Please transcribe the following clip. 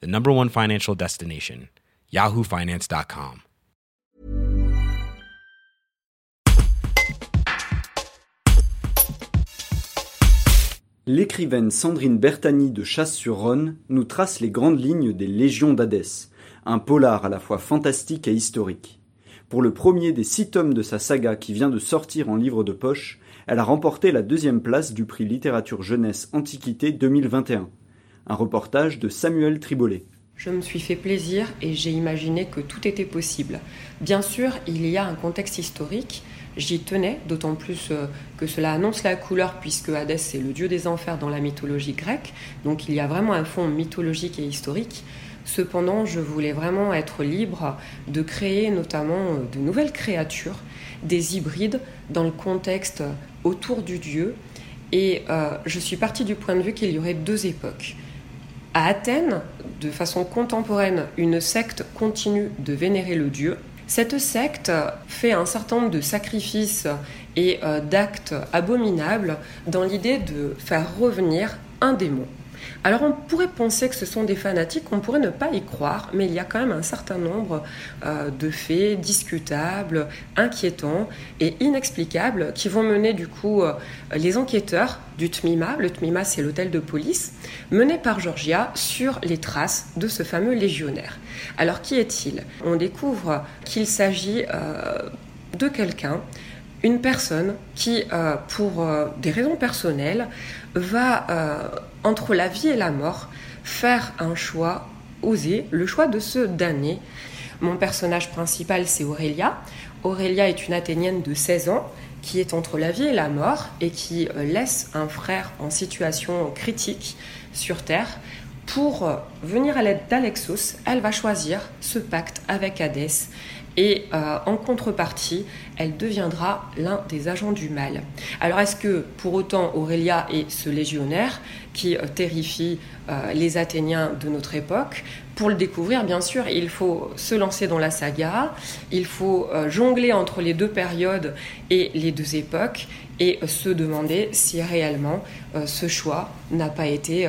the number one financial destination, yahoofinance.com. L'écrivaine Sandrine Bertani de Chasse-sur-Rhône nous trace les grandes lignes des Légions d'Hadès, un polar à la fois fantastique et historique. Pour le premier des six tomes de sa saga qui vient de sortir en livre de poche, elle a remporté la deuxième place du prix littérature jeunesse Antiquité 2021. Un reportage de Samuel Tribolet. Je me suis fait plaisir et j'ai imaginé que tout était possible. Bien sûr, il y a un contexte historique. J'y tenais, d'autant plus euh, que cela annonce la couleur puisque Hadès est le dieu des enfers dans la mythologie grecque. Donc il y a vraiment un fond mythologique et historique. Cependant, je voulais vraiment être libre de créer notamment euh, de nouvelles créatures, des hybrides dans le contexte autour du dieu. Et euh, je suis partie du point de vue qu'il y aurait deux époques. À Athènes, de façon contemporaine, une secte continue de vénérer le dieu. Cette secte fait un certain nombre de sacrifices et euh, d'actes abominables dans l'idée de faire revenir un démon. Alors on pourrait penser que ce sont des fanatiques, on pourrait ne pas y croire, mais il y a quand même un certain nombre euh, de faits discutables, inquiétants et inexplicables qui vont mener du coup euh, les enquêteurs du TMIMA, le TMIMA c'est l'hôtel de police, mené par Georgia sur les traces de ce fameux légionnaire. Alors qui est-il? On découvre qu'il s'agit euh, de quelqu'un une personne qui, euh, pour euh, des raisons personnelles, va, euh, entre la vie et la mort, faire un choix osé, le choix de se damner. Mon personnage principal, c'est Aurélia. Aurélia est une Athénienne de 16 ans qui est entre la vie et la mort et qui laisse un frère en situation critique sur Terre. Pour venir à l'aide d'Alexos, elle va choisir ce pacte avec Hadès et euh, en contrepartie, elle deviendra l'un des agents du mal. Alors est-ce que pour autant Aurélia est ce légionnaire qui euh, terrifie euh, les Athéniens de notre époque? Pour le découvrir, bien sûr, il faut se lancer dans la saga, il faut jongler entre les deux périodes et les deux époques et se demander si réellement ce choix n'a pas été